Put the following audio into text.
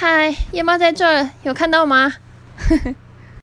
嗨夜猫在这儿有看到吗？